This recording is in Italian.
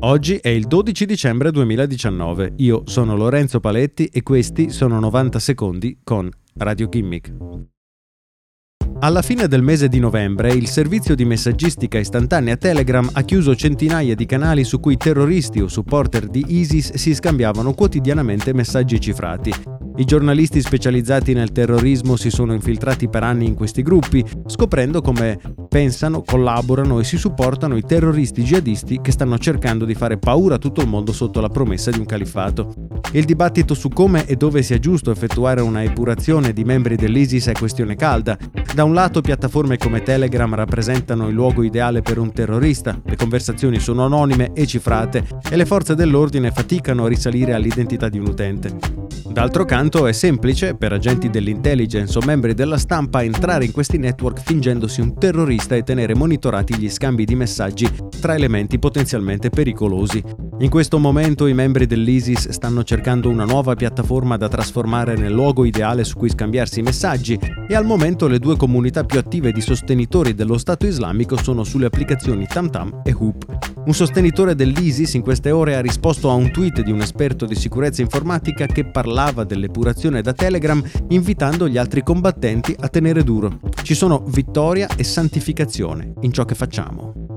Oggi è il 12 dicembre 2019. Io sono Lorenzo Paletti e questi sono 90 secondi con Radio Gimmick. Alla fine del mese di novembre il servizio di messaggistica istantanea Telegram ha chiuso centinaia di canali su cui terroristi o supporter di ISIS si scambiavano quotidianamente messaggi cifrati. I giornalisti specializzati nel terrorismo si sono infiltrati per anni in questi gruppi, scoprendo come pensano, collaborano e si supportano i terroristi jihadisti che stanno cercando di fare paura a tutto il mondo sotto la promessa di un califato. Il dibattito su come e dove sia giusto effettuare una epurazione di membri dell'ISIS è questione calda. Da un lato piattaforme come Telegram rappresentano il luogo ideale per un terrorista, le conversazioni sono anonime e cifrate e le forze dell'ordine faticano a risalire all'identità di un utente. D'altro canto è semplice per agenti dell'intelligence o membri della stampa entrare in questi network fingendosi un terrorista e tenere monitorati gli scambi di messaggi tra elementi potenzialmente pericolosi. In questo momento i membri dell'ISIS stanno cercando una nuova piattaforma da trasformare nel luogo ideale su cui scambiarsi messaggi e al momento le due comunità più attive di sostenitori dello Stato islamico sono sulle applicazioni TamTam e Hoop. Un sostenitore dell'ISIS in queste ore ha risposto a un tweet di un esperto di sicurezza informatica che parlava dell'epurazione da Telegram invitando gli altri combattenti a tenere duro. Ci sono vittoria e santificazione in ciò che facciamo.